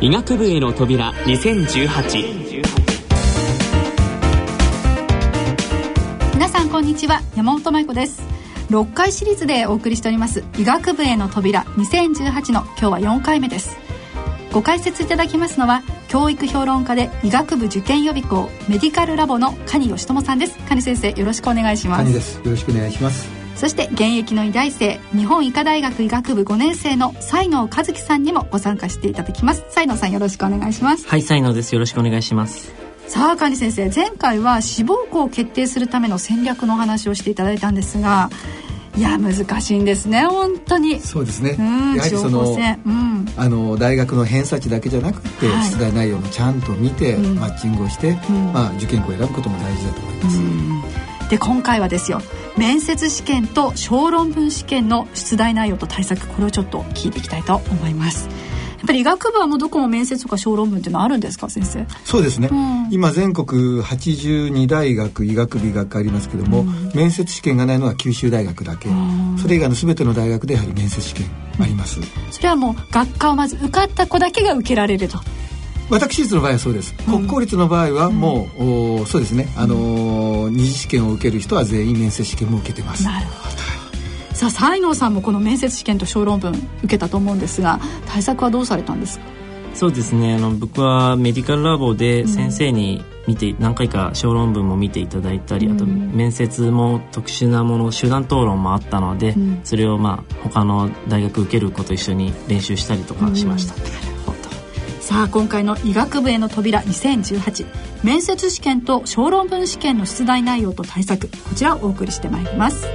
医学部への扉2018皆さんこんにちは。山本舞子です。6回シリーズでお送りしております医学部への扉2018の今日は4回目です。ご解説いただきますのは教育評論家で医学部受験予備校メディカルラボの蟹義友さんです。蟹先生よろしくお願いします。蟹です。よろしくお願いしますそして現役の医大生日本医科大学医学部5年生の才能和樹さんにもご参加していただきます。才能さんよろしくお願いします。はい才能です。よろしくお願いします。さあ蟹先生前回は志望校を決定するための戦略のお話をしていただいたんですがいや難しいんですね本当に。そうですね、うん、やはりその,、うん、あの大学の偏差値だけじゃなくて、はい、出題内容もちゃんと見て、うん、マッチングをして、まあ、受験校を選ぶことも大事だと思います、で今回はですよ面接試験と小論文試験の出題内容と対策これをちょっと聞いていきたいと思います。やっぱり医学部はもうどこも面接とか小論文っていうのはあるんですか先生？そうですね、うん、今全国82大学医学部医学科ありますけども、うん、面接試験がないのは九州大学だけ、うん、それ以外の全ての大学でやはり面接試験あります、それはもう学科をまず受かった子だけが受けられると私立の場合はそうです、国公立の場合はもう、そうですね。あのー、二次試験を受ける人は全員面接試験も受けてます。なるほど。さあ西能さんもこの面接試験と小論文受けたと思うんですが対策はどうされたんですか？そうですね。あの僕はメディカルラボで先生に見て、うん、何回か小論文も見ていただいたり、うん、あと面接も特殊なもの集団討論もあったので、うん、それをまあ他の大学受ける子と一緒に練習したりとかしました。さあ今回の医学部への扉2018面接試験と小論文試験の出題内容と対策。こちらをお送りしてまいります。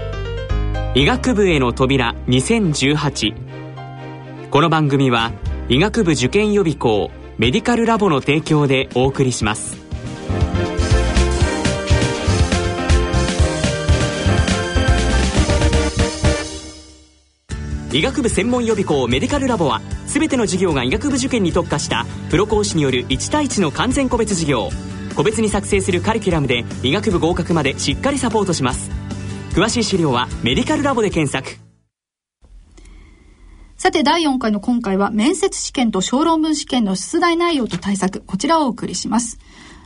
医学部への扉2018この番組は医学部受験予備校メディカルラボの提供でお送りします。医学部専門予備校メディカルラボは全ての授業が医学部受験に特化したプロ講師による1対1の完全個別授業。個別に作成するカリキュラムで医学部合格までしっかりサポートします。詳しい資料はメディカルラボで検索。さて第4回の今回は面接試験と小論文試験の出題内容と対策こちらをお送りします。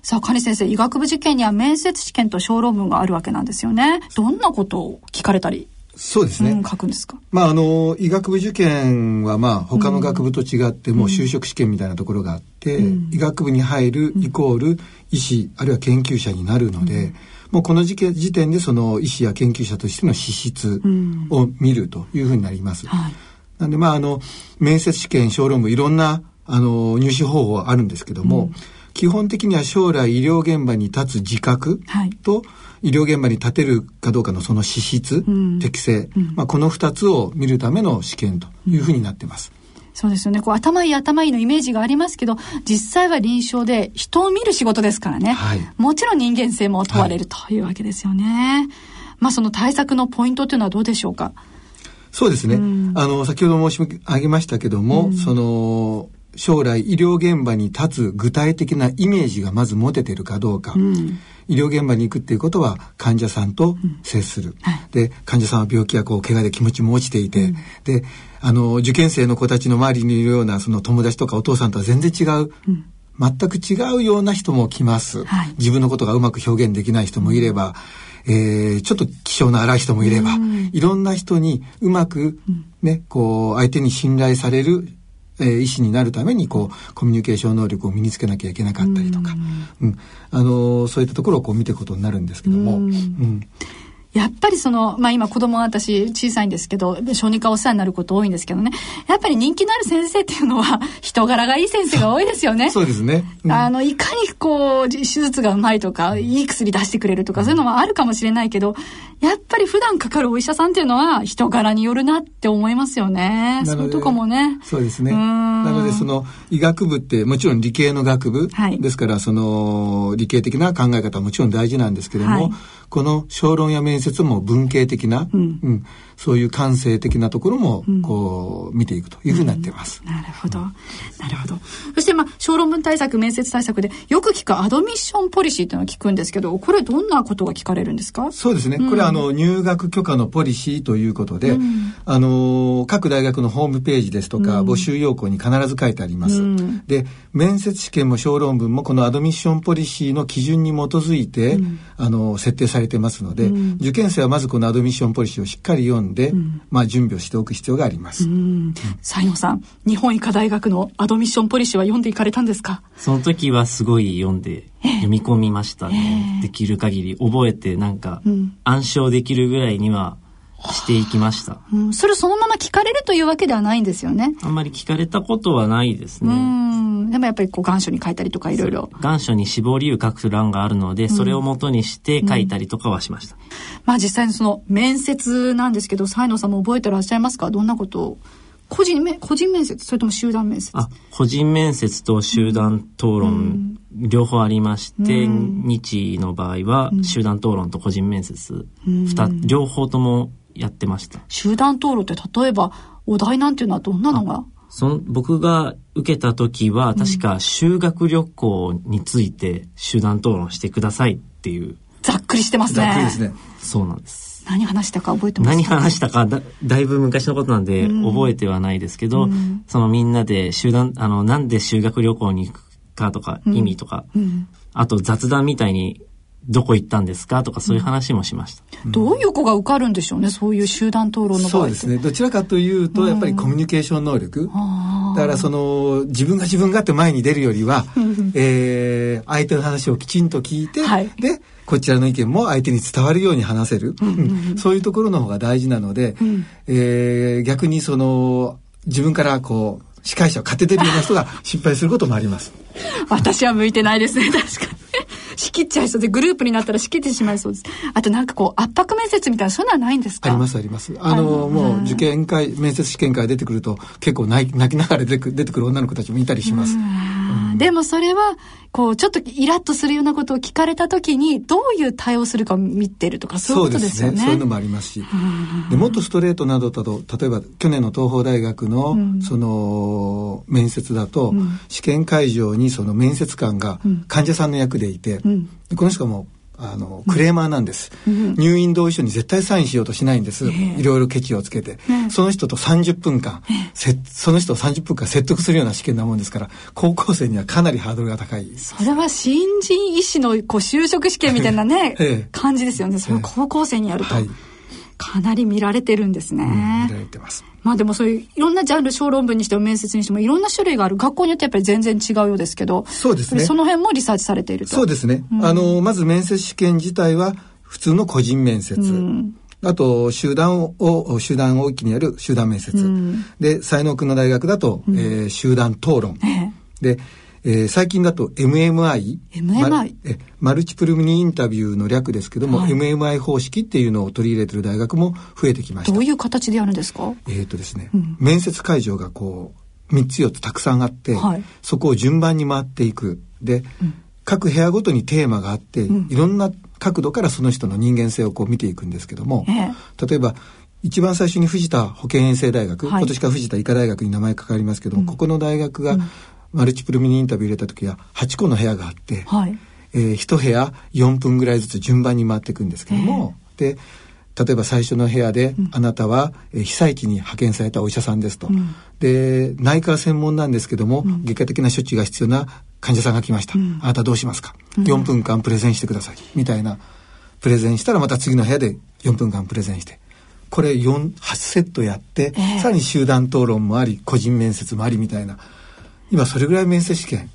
さあ、カニ先生、医学部受験には面接試験と小論文があるわけなんですよね。どんなことを聞かれたりそうですね、うん、書くんですか？まああの医学部受験はまあ他の学部と違ってもう就職試験みたいなところがあって、うん、医学部に入るイコール医師あるいは研究者になるので、うん。もうこの時時点でその医師や研究者としての資質を見るというふうになります。うんはい、なんでまああの面接試験小論文いろんなあの入試方法あるんですけども、うん、基本的には将来医療現場に立つ自覚と、はい、医療現場に立てるかどうかのその資質、うん、適性、まあ、この2つを見るための試験というふうになってます。そうですよね。こう頭いい頭いいのイメージがありますけど、実際は臨床で人を見る仕事ですからね。はい、もちろん人間性も問われるというわけですよね。はい、まあその対策のポイントというのはどうでしょうか？そうですね。うん、あの、先ほど申し上げましたけども、うん、その、将来医療現場に立つ具体的なイメージがまず持ててるかどうか。うん。医療現場に行くっていうことは患者さんと接する、うん。はい、で患者さんは病気やこう怪我で気持ちも落ちていて、うん、であの受験生の子たちの周りにいるようなその友達とかお父さんとは全然違う、うん、全く違うような人も来ます、はい、自分のことがうまく表現できない人もいれば、えー、ちょっと気性の荒い人もいれば、いろんな人にうまくね、こう相手に信頼されるえー、医師になるためにこうコミュニケーション能力を身につけなきゃいけなかったりとか、うん、うん、あのー、そういったところをこう見ていくことになるんですけども。うん、うんやっぱりその、まあ今子供は私小さいんですけど、小児科お世話になること多いんですけどね。やっぱり人気のある先生っていうのは 人柄がいい先生が多いですよね。そうですね。うん、あの、いかにこう、手術がうまいとか、いい薬出してくれるとか、そういうのはあるかもしれないけど、やっぱり普段かかるお医者さんっていうのは人柄によるなって思いますよね。そういうとこもね。そうですね。なのでその医学部ってもちろん理系の学部、はい、ですからその理系的な考え方はもちろん大事なんですけども、はい、この小論や面接説も文系的な、うん、うん、そういう感性的なところも、こう、見ていくというふうになっています。なるほど。なるほど。そして、まあ、小論文対策、面接対策で、よく聞くアドミッションポリシーっていうのを聞くんですけど、これどんなことが聞かれるんですか？そうですね。これ、あの、入学許可のポリシーということで、あの、各大学のホームページですとか、募集要項に必ず書いてあります。で、面接試験も小論文もこのアドミッションポリシーの基準に基づいて、あの、設定されてますので、受験生はまずこのアドミッションポリシーをしっかり読んで、まあ、準備をしておく必要があります。西野さん、日本医科大学のアドミッションポリシーは読んでいかれたんですか？その時はすごい読んで、読み込みましたね。できる限り覚えて、なんか、暗唱できるぐらいには、していきました、うん、それそのまま聞かれるというわけではないんですよね。あんまり聞かれたことはないですね。でもやっぱりこう願書に書いたりとかいろいろ。願書に死亡理由書く欄があるのでそれをもとにして書いたりとかはしました、うん、まあ実際にその面接なんですけど才野さんも覚えてらっしゃいますか？どんなことを？個人め個人面接？それとも集団面接？あ個人面接と集団討論、両方ありまして、うん、日の場合は集団討論と個人面接、うん、両方ともやってました。集団討論って例えばお題なんていうのはどんなのが？その僕が受けた時は確か修学旅行について集団討論してくださいっていう。ざっくりしてますね。ざっくりですね。そうなんです。何話したか覚えてます何話したかだだいぶ昔のことなんで覚えてはないですけど、うん、そのみんなで集団あのなんで修学旅行に行くかとか、意味とか、うん、あと雑談みたいにどこ行ったんですかとかそういう話もしました、うん、どういう子が受かるんでしょうねそういう集団討論のそうですね。どちらかというとやっぱりコミュニケーション能力、だからその自分が自分がって前に出るよりは、えー、相手の話をきちんと聞いて、はい、でこちらの意見も相手に伝わるように話せる、そういうところの方が大事なので、うん、えー、逆にその自分からこう司会者を勝ててるような人が失敗することもあります。私は向いてないですね確かに。仕切っちゃいそうで、グループになったら仕切ってしまいそうです。あとなんかこう、圧迫面接みたいな、そういうのはないんですか？ありますあります。あの、もう受験会、面接試験会出てくると、結構泣きながら出てくる女の子たちもいたりします。でもそれは、こう、ちょっとイラッとするようなことを聞かれたときに、どういう対応するかを見てるとか、そういうことですよね。そう、ね、いうのもありますし。でもっとストレートなどだと、例えば去年の東邦大学の、うん、その、面接だと、うん、試験会場にその面接官が患者さんの役でいて、うん、この人がもう、あのクレーマーなんです、うん、入院同意書に絶対サインしようとしないんです、いろいろケチをつけて、その人と30分間、その人を30分間説得するような試験なもんですから高校生にはかなりハードルが高い。それは新人医師のこう就職試験みたいなね、感じですよね。その高校生にやると、はい、かなり見られてるんですね、うん、見られてます。まあでもそういういろんなジャンル小論文にしても面接にしてもいろんな種類がある。学校によってやっぱり全然違うようですけどそうですね。その辺もリサーチされていると。そうですね、うん、あのまず面接試験自体は普通の個人面接、うん。あと、集団を、集団を一気にやる集団面接。うん、で、才能君の大学だと、うん、えー、集団討論。ええ、で、えー、最近だと MMI。MMI? えマルチプルミニインタビューの略ですけども、はい、MMI 方式っていうのを取り入れてる大学も増えてきました。どういう形でやるんですか？えっ、ー、とですね、うん、面接会場がこう、3つ4つたくさんあって、はい、そこを順番に回っていく。で、うん、各部屋ごとにテーマがあって、うん、いろんな角度からその人の人間性をこう見ていくんですけども、えー、例えば、一番最初に藤田保健衛生大学、はい、今年から藤田医科大学に名前かかりますけども、ここの大学がマルチプルミニインタビュー入れた時は8個の部屋があって、はい、えー、1部屋4分ぐらいずつ順番に回っていくんですけども、で例えば最初の部屋で、うん、あなたは、えー、被災地に派遣されたお医者さんですと、うん、で内科専門なんですけども、うん、外科的な処置が必要な患者さんが来ました、あなたどうしますか、うん、4分間プレゼンしてください。みたいな。プレゼンしたらまた次の部屋で4分間プレゼンして。これ4 8セットやって、えー、さらに集団討論もあり個人面接もありみたいな今それぐらい面接試験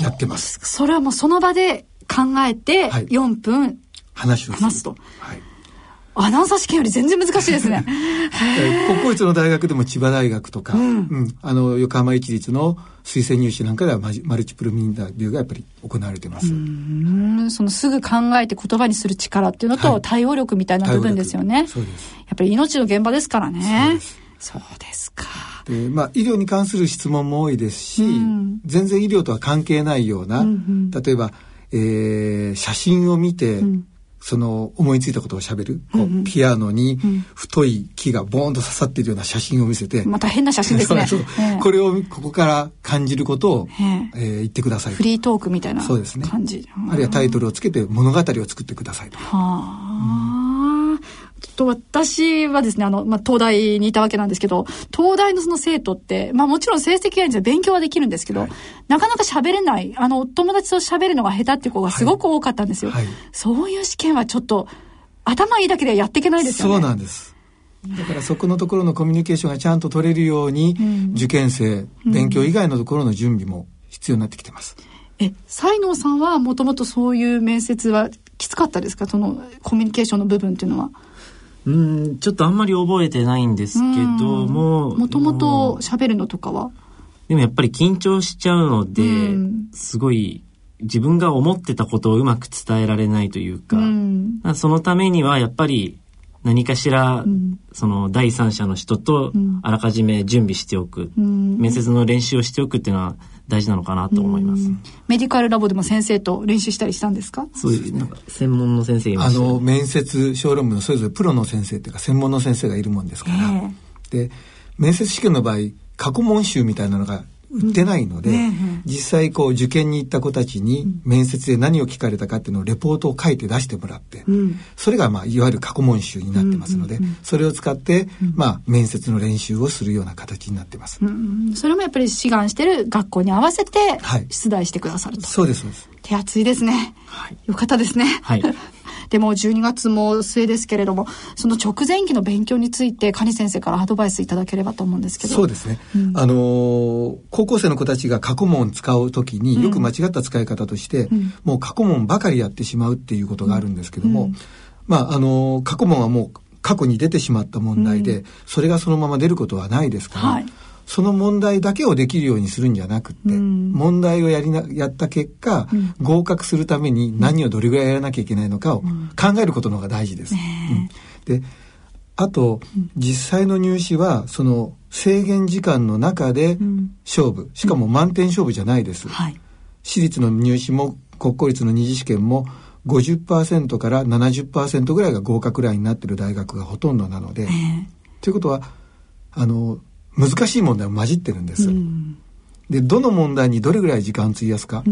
やってます。それはもうその場で考えて4分話をすと。はい。アナウンサー試験より全然難しいですね。国公立の大学でも千葉大学とか、うん、うん、あの横浜市立の推薦入試なんかではマルチプルミンタビューがやっぱり行われてます。うんそのすぐ考えて言葉にする力っていうのと、はい、対応力みたいな部分ですよね。そうです。やっぱり命の現場ですからね。そうですか。でまあ、医療に関する質問も多いですし、うん、全然医療とは関係ないような、うんうん、例えば、えー、写真を見て、うん、その思いついたことをしゃべる、こうピアノに太い木がボーンと刺さっているような写真を見せて、また変な写真ですね。これをここから感じることを、えー言ってくださいフリートークみたいなそうですね。感じ。あるいはタイトルをつけて物語を作ってくださいと。はあ、と私はですね、あの、まあ、東大にいたわけなんですけど、東大のその生徒って、まあもちろん成績がいいんですよ。勉強はできるんですけど、なかなか喋れない、あの、友達と喋るのが下手っていう子がすごく多かったんですよ。はいそういう試験はちょっと、頭いいだけでやっていけないですよね。そうなんです。だからそこのところのコミュニケーションがちゃんと取れるように、受験生、勉強以外のところの準備も必要になってきてます。え、才能さんはもともとそういう面接はきつかったですか？そのコミュニケーションの部分っていうのは。うんちょっとあんまり覚えてないんですけどももともと喋るのとかは？でもやっぱり緊張しちゃうので、うん。すごい自分が思ってたことをうまく伝えられないというか、うん。そのためにはやっぱり何かしら、ん。その第三者の人とん。あらかじめ準備しておく、ん。面接の練習をしておくっていうのは大事なのかなと思います。メディカルラボでも先生と練習したりしたんですか？そういうなんか専門の先生いまあしたねの、面接、小論文のそれぞれプロの先生っていうか専門の先生がいるもんですから、で、面接試験の場合、過去問集みたいなのが売ってないので、ね実際こう受験に行った子たちに面接で何を聞かれたかっていうのをレポートを書いて出してもらって、それがまあいわゆる過去問集になってますので、それを使って、まあ面接の練習をするような形になってます。うんそれもやっぱり志願してる学校に合わせてはい出題してくださると。そうです、そうです。手厚いですね。よかったですね。はいでも12月も末ですけれども、その直前期の勉強について、カニ先生からアドバイスいただければと思うんですけど。そうですね。あのー高校生の子たちが過去問を使うときに、よく間違った使い方として、もう過去問ばかりやってしまうっていうことがあるんですけども、まあ、あのー過去問はもう過去に出てしまった問題で、それがそのまま出ることはないですから、はいその問題だけをできるようにするんじゃなくって、問題をやりな、やった結果、合格するために何をどれぐらいやらなきゃいけないのかを考えることの方が大事です。うん。で、あと、実際の入試は、その制限時間の中で勝負、しかも満点勝負じゃないです。はい。私立の入試も国公立の二次試験も50%から70%ぐらいが合格ラインになっている大学がほとんどなので、ということはあの難しい問題も混じってるんです。でどの問題にどれぐらい時間を費やすか、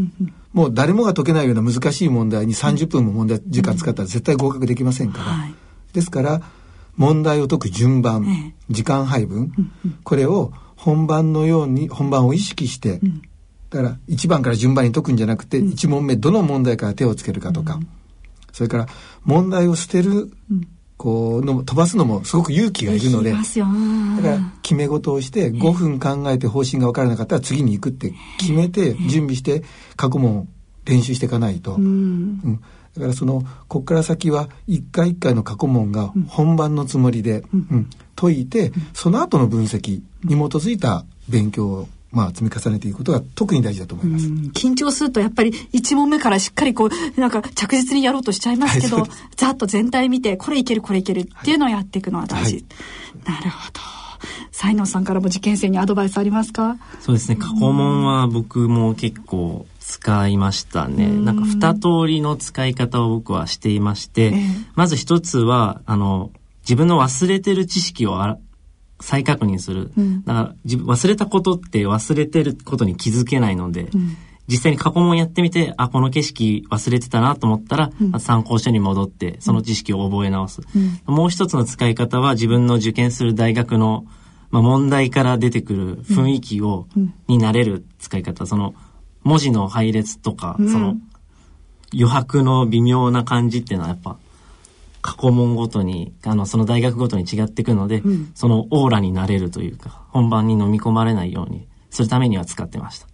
もう誰もが解けないような難しい問題に30分も問題時間使ったら絶対合格できませんから、はい。ですから問題を解く順番、え時間配分、これを本番のように本番を意識して、だから1番から順番に解くんじゃなくて、1問目どの問題から手をつけるかとか、それから問題を捨てる、こうの飛ばすのもすごく勇気がいるので。だから決め事をして5分考えて方針が分からなかったら次に行くって決めて準備して過去問練習していかないと、うん。だからそのここから先は一回一回の過去問が本番のつもりで、うん。解いてその後の分析に基づいた勉強をまあ積み重ねていくことが特に大事だと思います。緊張するとやっぱり1問目からしっかりこうなんか着実にやろうとしちゃいますけど、はいざっと全体見てこれいけるこれいけるっていうのをやっていくのは大事、なるほど。才能さんからも受験生にアドバイスありますか？そうですね。過去問は僕も結構使いましたね。なんか二通りの使い方を僕はしていまして、ええ。まず一つはあの自分の忘れてる知識をあら再確認する、だから自分忘れたことって忘れてることに気づけないので、実際に過去問やってみてあこの景色忘れてたなと思ったら、参考書に戻ってその知識を覚え直す、もう一つの使い方は自分の受験する大学の、まあ、問題から出てくる雰囲気を、になれる使い方。その文字の配列とか、その余白の微妙な感じっていうのはやっぱ過去問ごとにあのその大学ごとに違ってくるので、そのオーラになれるというか本番に飲み込まれないようにするためには使ってました。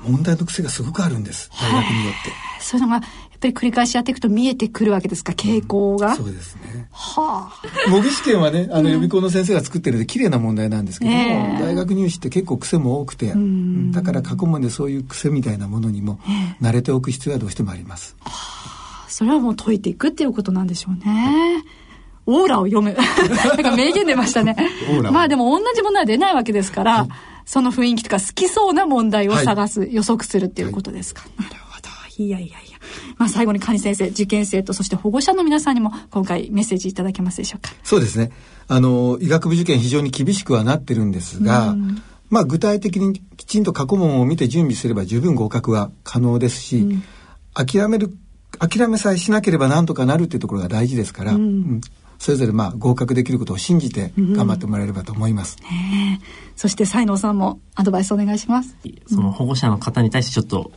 問題の癖がすごくあるんです大学によって。そういうのがやっぱり繰り返しやっていくと見えてくるわけですか傾向が、そうですね。はあ。模擬試験はね、あの予備校の先生が作ってるんで綺麗な問題なんですけども、ええ大学入試って結構癖も多くて、うん。だから過去問でそういう癖みたいなものにも慣れておく必要はどうしてもあります。それはもう解いていくっていうことなんでしょうね。オーラを読む。なんか名言出ましたねまあでも同じものは出ないわけですから、その雰囲気とか好きそうな問題を探す、予測するっていうことですか。なるほど。いやいやいや。まあ、最後に蟹先生受験生とそして保護者の皆さんにも今回メッセージいただけますでしょうかそうですねあの医学部受験非常に厳しくはなってるんですが、うんまあ、具体的にきちんと過去問を見て準備すれば十分合格は可能ですし、うん、諦める諦めさえしなければなんとかなるっていうところが大事ですから、うん、それぞれまあ合格できることを信じて頑張ってもらえればと思います。うん、そして才能さんもアドバイスお願いします。その保護者の方に対してちょっと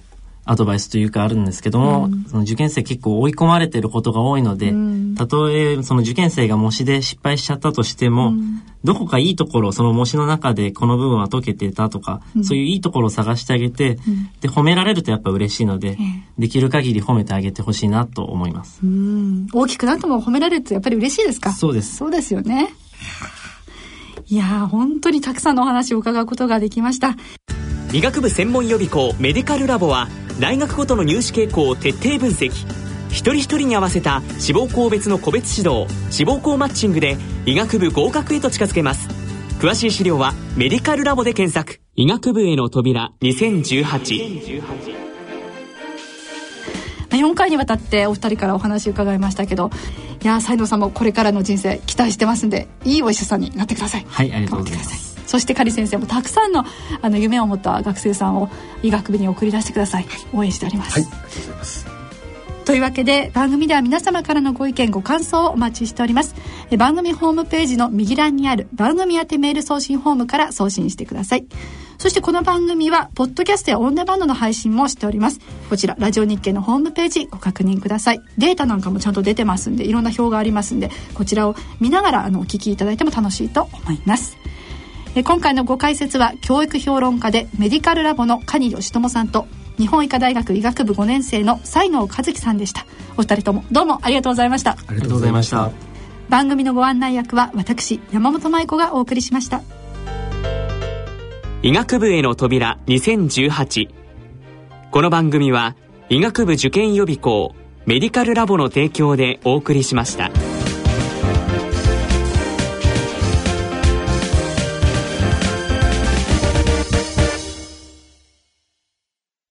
アドバイスというかあるんですけども、うん、その受験生結構追い込まれてることが多いので、うん、たとえその受験生が模試で失敗しちゃったとしても、うん、どこかいいところ、その模試の中でこの部分は解けてたとか、そういういいところを探してあげて、で、褒められるとやっぱ嬉しいので、できる限り褒めてあげてほしいなと思います。大きくなっても褒められるとやっぱり嬉しいですか？そうです。そうですよね。いや本当にたくさんのお話を伺うことができました。医学部専門予備校メディカルラボは大学ごとの入試傾向を徹底分析。一人一人に合わせた志望校別の個別指導志望校マッチングで医学部合格へと近づけます。詳しい資料はメディカルラボで検索。医学部への扉2018 4回にわたってお二人からお話伺いましたけどいや才能さんもこれからの人生期待してますんでいいお医者さんになってください。はいありがとうございますそして狩先生もたくさんのあの夢を持った学生さんを医学部に送り出してください、はい、応援しております、はい、ありがとうございます。というわけで番組では皆様からのご意見ご感想をお待ちしております。番組ホームページの右欄にある番組宛てメール送信フォームから送信してください。そしてこの番組はポッドキャストやオンデマンドの配信もしております。こちらラジオ日経のホームページご確認ください。データなんかもちゃんと出てますんでいろんな表がありますんでこちらを見ながらあのお聞きいただいても楽しいと思います今回のご解説は教育評論家でメディカルラボの蟹義友さんと日本医科大学医学部5年生の才能和樹さんでした。お二人ともどうもありがとうございました。ありがとうございました。番組のご案内役は私山本舞子がお送りしました。医学部への扉2018この番組は医学部受験予備校メディカルラボの提供でお送りしました。